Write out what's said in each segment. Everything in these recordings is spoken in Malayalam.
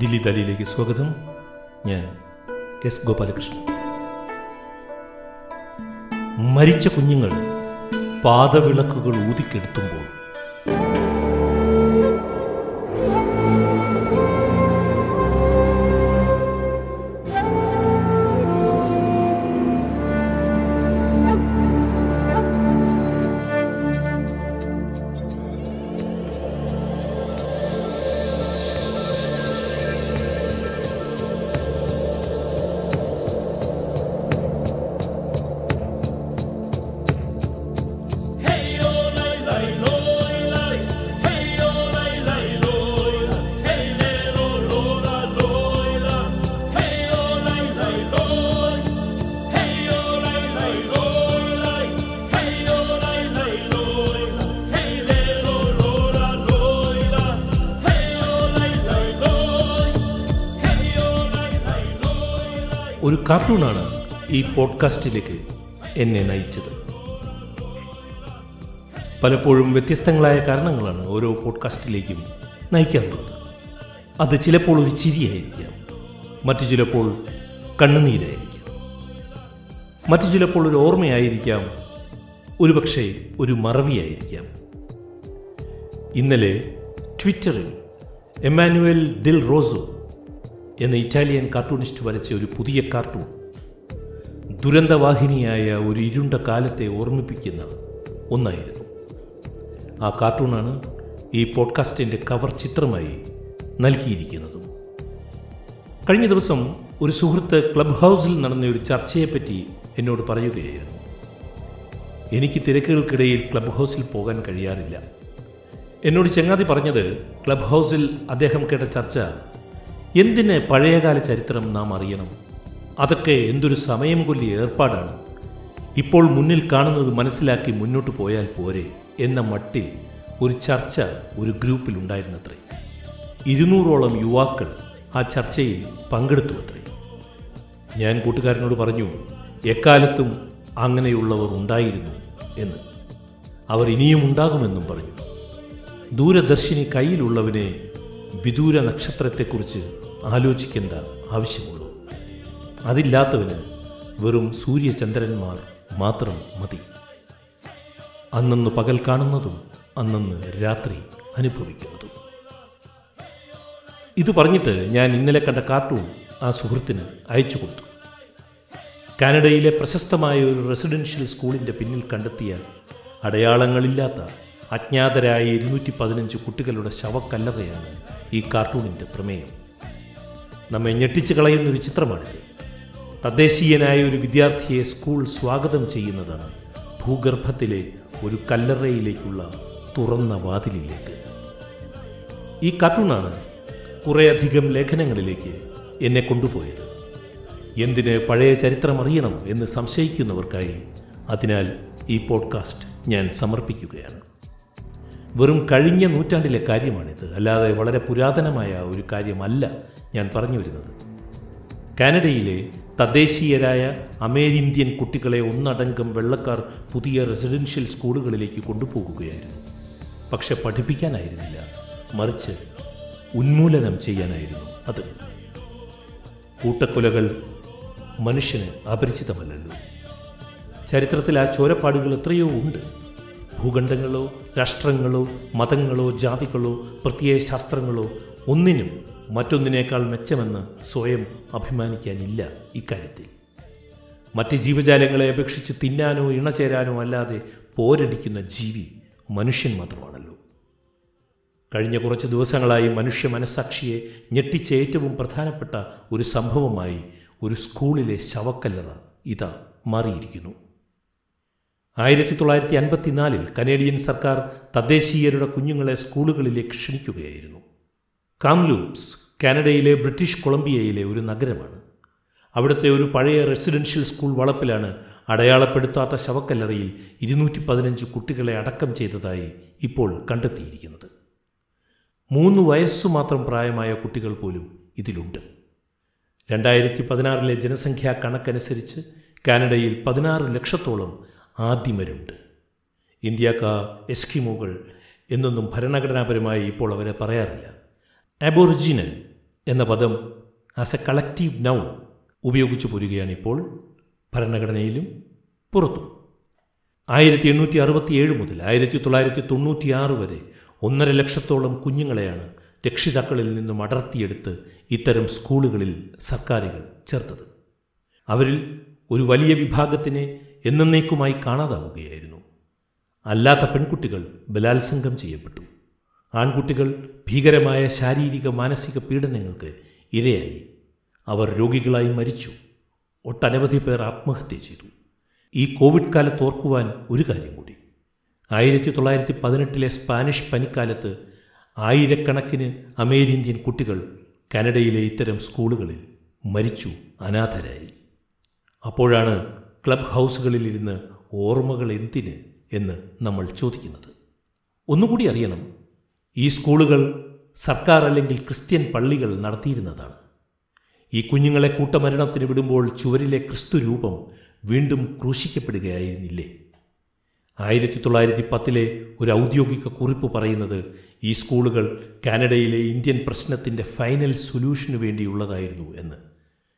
ദില്ലി ദലിയിലേക്ക് സ്വാഗതം. ഞാൻ എസ് ഗോപാലകൃഷ്ണൻ. മരിച്ച കുഞ്ഞുങ്ങൾ പാതവിളക്കുകൾ ഊതിക്കെടുത്തുമ്പോൾ ഒരു കാർട്ടൂണാണ് ഈ പോഡ്കാസ്റ്റിലേക്ക് എന്നെ നയിച്ചത്. പലപ്പോഴും വ്യത്യസ്തങ്ങളായ കാരണങ്ങളാണ് ഓരോ പോഡ്കാസ്റ്റിലേക്കും നയിക്കാറുള്ളത്. അത് ചിലപ്പോൾ ഒരു ചിരിയായിരിക്കാം മറ്റു ചിലപ്പോൾ കണ്ണുനീരായിരിക്കാം. മറ്റു ചിലപ്പോൾ ഒരു ഓർമ്മയായിരിക്കാം ഒരുപക്ഷെ ഒരു മറവിയായിരിക്കാം. ഇന്നലെ ട്വിറ്ററിൽ എമാനുവൽ ഡിൽ റോസോ എന്ന ഇറ്റാലിയൻ കാർട്ടൂണിസ്റ്റ് വരച്ച ഒരു പുതിയ കാർട്ടൂൺ. ദുരന്തവാഹിനിയായ ഒരു ഇരുണ്ട കാലത്തെ ഓർമ്മിപ്പിക്കുന്ന ഒന്നായിരുന്നു. ആ കാർട്ടൂണാണ് ഈ പോഡ്കാസ്റ്റിന്റെ കവർ ചിത്രമായി നൽകിയിരിക്കുന്നതും. കഴിഞ്ഞ ദിവസം ഒരു സുഹൃത്ത് ക്ലബ് ഹൗസിൽ നടന്ന ഒരു ചർച്ചയെപ്പറ്റി എന്നോട് പറയുകയായിരുന്നു. എനിക്ക് തിരക്കുകൾക്കിടയിൽ ക്ലബ് ഹൗസിൽ പോകാൻ കഴിയാറില്ല. എന്നോട് ചങ്ങാതി പറഞ്ഞത് ക്ലബ് ഹൗസിൽ അദ്ദേഹം കേട്ട ചർച്ച എന്തിന് പഴയകാല ചരിത്രം നാം അറിയണം? അതൊക്കെ എന്തൊരു സമയം കൊല്ലി ഏർപ്പാടാണ്. ഇപ്പോൾ മുന്നിൽ കാണുന്നത് മനസ്സിലാക്കി മുന്നോട്ട് പോയാൽ പോരെ എന്ന മട്ടിൽ ഒരു ചർച്ച ഒരു ഗ്രൂപ്പിൽ ഉണ്ടായിരുന്നത്രേ. ഇരുന്നൂറോളം യുവാക്കൾ ആ ചർച്ചയിൽ പങ്കെടുത്തു അത്രേ ഞാൻ കൂട്ടുകാരനോട് പറഞ്ഞു എക്കാലത്തും അങ്ങനെയുള്ളവർ ഉണ്ടായിരുന്നു എന്ന്. അവർ ഇനിയും ഉണ്ടാകുമെന്നും പറഞ്ഞു. ദൂരദർശിനി കയ്യിലുള്ളവനെ വിദൂര നക്ഷത്രത്തെക്കുറിച്ച് ആലോചിക്കേണ്ട ആവശ്യമുള്ളൂ. അതില്ലാത്തവന് വെറും സൂര്യചന്ദ്രന്മാർ മാത്രം മതി. അന്നന്ന് പകൽ കാണുന്നതും അന്നന്ന് രാത്രി അനുഭവിക്കുന്നതും. ഇത് പറഞ്ഞിട്ട് ഞാൻ ഇന്നലെ കണ്ട കാർട്ടൂൺ ആ സുഹൃത്തിന് അയച്ചു കൊടുത്തു. കാനഡയിലെ പ്രശസ്തമായ ഒരു റെസിഡൻഷ്യൽ സ്കൂളിന്റെ പിന്നിൽ കണ്ടെത്തിയ അടയാളങ്ങളില്ലാത്ത അജ്ഞാതരായ ഇരുന്നൂറ്റി പതിനഞ്ച് കുട്ടികളുടെ ശവക്കല്ലറയാണ് ഈ കാർട്ടൂണിന്റെ പ്രമേയം. നമ്മെ ഞെട്ടിച്ചു കളയുന്നൊരു ചിത്രമാണിത്. തദ്ദേശീയനായ ഒരു വിദ്യാർത്ഥിയെ സ്കൂൾ സ്വാഗതം ചെയ്യുന്നതാണ് ഭൂഗർഭത്തിലെ ഒരു കല്ലറയിലേക്കുള്ള തുറന്ന വാതിലിലേക്ക്. ഈ കാർട്ടൂണാണ് കുറേയധികം ലേഖനങ്ങളിലേക്ക് എന്നെ കൊണ്ടുപോയത്. എന്തിന് പഴയ ചരിത്രം അറിയണം എന്ന് സംശയിക്കുന്നവർക്കായി അതിനാൽ ഈ പോഡ്കാസ്റ്റ് ഞാൻ സമർപ്പിക്കുകയാണ്. വെറും കഴിഞ്ഞ നൂറ്റാണ്ടിലെ കാര്യമാണിത്. അല്ലാതെ വളരെ പുരാതനമായ ഒരു കാര്യമല്ല ഞാൻ പറഞ്ഞു വരുന്നത്. കാനഡയിലെ തദ്ദേശീയരായ അമേരിന്ത്യൻ കുട്ടികളെ ഒന്നടങ്കം വെള്ളക്കാർ പുതിയ റെസിഡൻഷ്യൽ സ്കൂളുകളിലേക്ക് കൊണ്ടുപോകുകയായിരുന്നു. പക്ഷെ പഠിപ്പിക്കാനായിരുന്നില്ല. മറിച്ച് ഉന്മൂലനം ചെയ്യാനായിരുന്നു അത്. കൂട്ടക്കൊലകൾ മനുഷ്യന് അപരിചിതമല്ലല്ലോ. ചരിത്രത്തിൽ ആ ചോരപ്പാടുകൾ എത്രയോ ഉണ്ട്. ഭൂഖണ്ഡങ്ങളോ രാഷ്ട്രങ്ങളോ മതങ്ങളോ ജാതികളോ പ്രത്യയ ശാസ്ത്രങ്ങളോ ഒന്നിനും മറ്റൊന്നിനേക്കാൾ മെച്ചമെന്ന് സ്വയം അഭിമാനിക്കാനില്ല ഇക്കാര്യത്തിൽ. മറ്റ് ജീവജാലങ്ങളെ അപേക്ഷിച്ച് തിന്നാനോ ഇണചേരാനോ അല്ലാതെ പോരടിക്കുന്ന ജീവി മനുഷ്യൻ മാത്രമാണല്ലോ. കഴിഞ്ഞ കുറച്ച് ദിവസങ്ങളായി മനുഷ്യ മനസാക്ഷിയെ ഞെട്ടിച്ച ഏറ്റവും പ്രധാനപ്പെട്ട ഒരു സംഭവമായി ഒരു സ്കൂളിലെ ശവക്കല്ലറ ഇതാ മാറിയിരിക്കുന്നു. ആയിരത്തി തൊള്ളായിരത്തി അൻപത്തിനാലിൽ കനേഡിയൻ സർക്കാർ തദ്ദേശീയരുടെ കുഞ്ഞുങ്ങളെ സ്കൂളുകളിലേക്ക് ക്ഷണിക്കുകയായിരുന്നു. കാംലൂപ്സ് കാനഡയിലെ ബ്രിട്ടീഷ് കൊളംബിയയിലെ ഒരു നഗരമാണ്. അവിടുത്തെ ഒരു പഴയ റെസിഡൻഷ്യൽ സ്കൂൾ വളപ്പിലാണ് അടയാളപ്പെടുത്താത്ത ശവക്കല്ലറയിൽ ഇരുന്നൂറ്റി പതിനഞ്ച് കുട്ടികളെ അടക്കം ചെയ്തതായി ഇപ്പോൾ കണ്ടെത്തിയിരിക്കുന്നത്. മൂന്ന് വയസ്സു മാത്രം പ്രായമായ കുട്ടികൾ പോലും ഇതിലുണ്ട്. രണ്ടായിരത്തി പതിനാറിലെ ജനസംഖ്യാ കണക്കനുസരിച്ച് കാനഡയിൽ പതിനാറ് ലക്ഷത്തോളം ആദിമരുണ്ട്. ഇന്ത്യക്കാർ എസ്കിമോകൾ എന്നൊന്നും ഭരണഘടനാപരമായി ഇപ്പോൾ അവരെ പറയാറില്ല. അബോറിജിനൽ എന്ന പദം ആസ് എ കളക്റ്റീവ് നൗൺ ഉപയോഗിച്ചു പോരുകയാണ് ഇപ്പോൾ ഭരണഘടനയിലും പുറത്തും. ആയിരത്തി എണ്ണൂറ്റി അറുപത്തിയേഴ് മുതൽ ആയിരത്തി തൊള്ളായിരത്തി തൊണ്ണൂറ്റിയാറ് വരെ ഒന്നര ലക്ഷത്തോളം കുഞ്ഞുങ്ങളെയാണ് രക്ഷിതാക്കളിൽ നിന്നും അടർത്തിയെടുത്ത് ഇത്തരം സ്കൂളുകളിൽ സർക്കാരുകൾ ചേർത്തത്. അവരിൽ ഒരു വലിയ വിഭാഗത്തിനെ എന്നേക്കുമായി കാണാതാവുകയായിരുന്നു. അല്ലാത്ത പെൺകുട്ടികൾ ബലാത്സംഗം ചെയ്യപ്പെട്ടു. ആൺകുട്ടികൾ ഭീകരമായ ശാരീരിക മാനസിക പീഡനങ്ങൾക്ക് ഇരയായി. അവർ രോഗികളായി മരിച്ചു. ഒട്ടനവധി പേർ ആത്മഹത്യ ചെയ്തു. ഈ കോവിഡ് കാലത്ത് ഓർക്കുവാൻ ഒരു കാര്യം കൂടി. ആയിരത്തി തൊള്ളായിരത്തി പതിനെട്ടിലെ സ്പാനിഷ് പനിക്കാലത്ത് ആയിരക്കണക്കിന് അമേരിന്ത്യൻ കുട്ടികൾ കാനഡയിലെ ഇത്തരം സ്കൂളുകളിൽ മരിച്ചു അനാഥരായി. അപ്പോഴാണ് ക്ലബ് ഹൗസുകളിൽ ഹൗസുകളിലിരുന്ന് ഓർമ്മകൾ എന്തിന് എന്ന് നമ്മൾ ചോദിക്കുന്നത്. ഒന്നുകൂടി അറിയണം ഈ സ്കൂളുകൾ സർക്കാർ അല്ലെങ്കിൽ ക്രിസ്ത്യൻ പള്ളികൾ നടത്തിയിരുന്നതാണ്. ഈ കുഞ്ഞുങ്ങളെ കൂട്ടമരണത്തിന് വിടുമ്പോൾ ചുവരിലെ ക്രിസ്തു രൂപം വീണ്ടും ക്രൂശിക്കപ്പെടുകയായിരുന്നില്ലേ? ആയിരത്തി തൊള്ളായിരത്തി പത്തിലെ ഒരു ഔദ്യോഗിക കുറിപ്പ് പറയുന്നത് ഈ സ്കൂളുകൾ കാനഡയിലെ ഇന്ത്യൻ പ്രശ്നത്തിന്റെ ഫൈനൽ സൊല്യൂഷനു വേണ്ടിയുള്ളതായിരുന്നു എന്ന്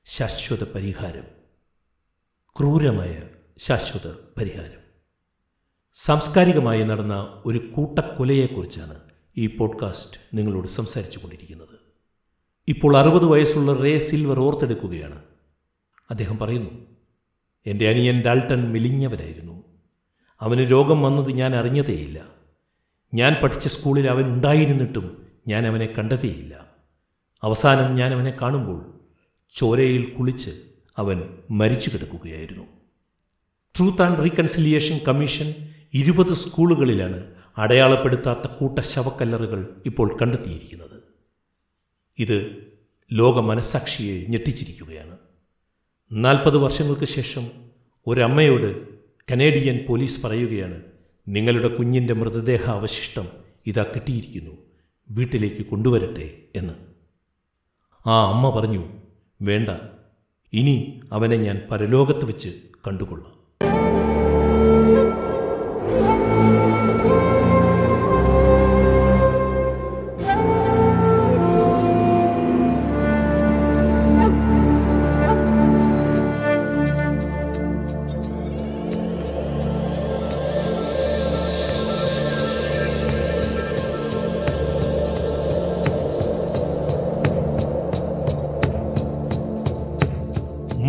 ശാശ്വത പരിഹാരം. ക്രൂരമായ ശാശ്വത പരിഹാരം. സാംസ്കാരികമായി നടന്ന ഒരു കൂട്ടക്കൊലയെക്കുറിച്ചാണ് ഈ പോഡ്കാസ്റ്റ് നിങ്ങളോട് സംസാരിച്ചു കൊണ്ടിരിക്കുന്നത് ഇപ്പോൾ അറുപത് വയസ്സുള്ള റേ സിൽവർ ഓർത്തെടുക്കുകയാണ്. അദ്ദേഹം പറയുന്നു എന്റെ അനിയൻ ഡാൽട്ടൺ മെലിഞ്ഞവരായിരുന്നു. അവന് രോഗം വന്നത് ഞാൻ അറിഞ്ഞതേയില്ല. ഞാൻ പഠിച്ച സ്കൂളിൽ അവൻ ഉണ്ടായിരുന്നിട്ടും ഞാൻ അവനെ കണ്ടതേയില്ല. അവസാനം ഞാൻ അവനെ കാണുമ്പോൾ ചോരയിൽ കുളിച്ച് അവൻ മരിച്ചു കിടക്കുകയായിരുന്നു. ട്രൂത്ത് ആൻഡ് റീകൺസിലിയേഷൻ കമ്മീഷൻ ഇരുപത് സ്കൂളുകളിലാണ് അടയാളപ്പെടുത്താത്ത കൂട്ട ശവക്കല്ലറുകൾ ഇപ്പോൾ കണ്ടെത്തിയിരിക്കുന്നത്. ഇത് ലോക മനസാക്ഷിയെ ഞെട്ടിച്ചിരിക്കുകയാണ്. നാൽപ്പത് വർഷങ്ങൾക്ക് ശേഷം ഒരമ്മയോട് കനേഡിയൻ പോലീസ് പറയുകയാണ് നിങ്ങളുടെ കുഞ്ഞിന്റെ മൃതദേഹ അവശിഷ്ടം ഇതാ കിട്ടിയിരിക്കുന്നു വീട്ടിലേക്ക് കൊണ്ടുവരട്ടെ എന്ന്. ആ അമ്മ പറഞ്ഞു വേണ്ട ഇനി അവനെ ഞാൻ പരലോകത്ത് വെച്ച് കണ്ടുകൊള്ളാം.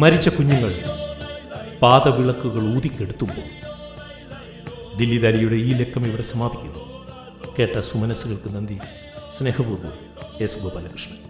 മരിച്ച കുഞ്ഞുങ്ങൾ പാതവിളക്കുകൾ ഊതിക്കെടുത്തുമ്പോൾ ദില്ലിദാരിയുടെ ഈ ലക്കം ഇവിടെ സമാപിക്കുന്നു. കേട്ട സുമനസ്സുകൾക്ക് നന്ദി. സ്നേഹപൂർവം എസ് ഗോപാലകൃഷ്ണൻ.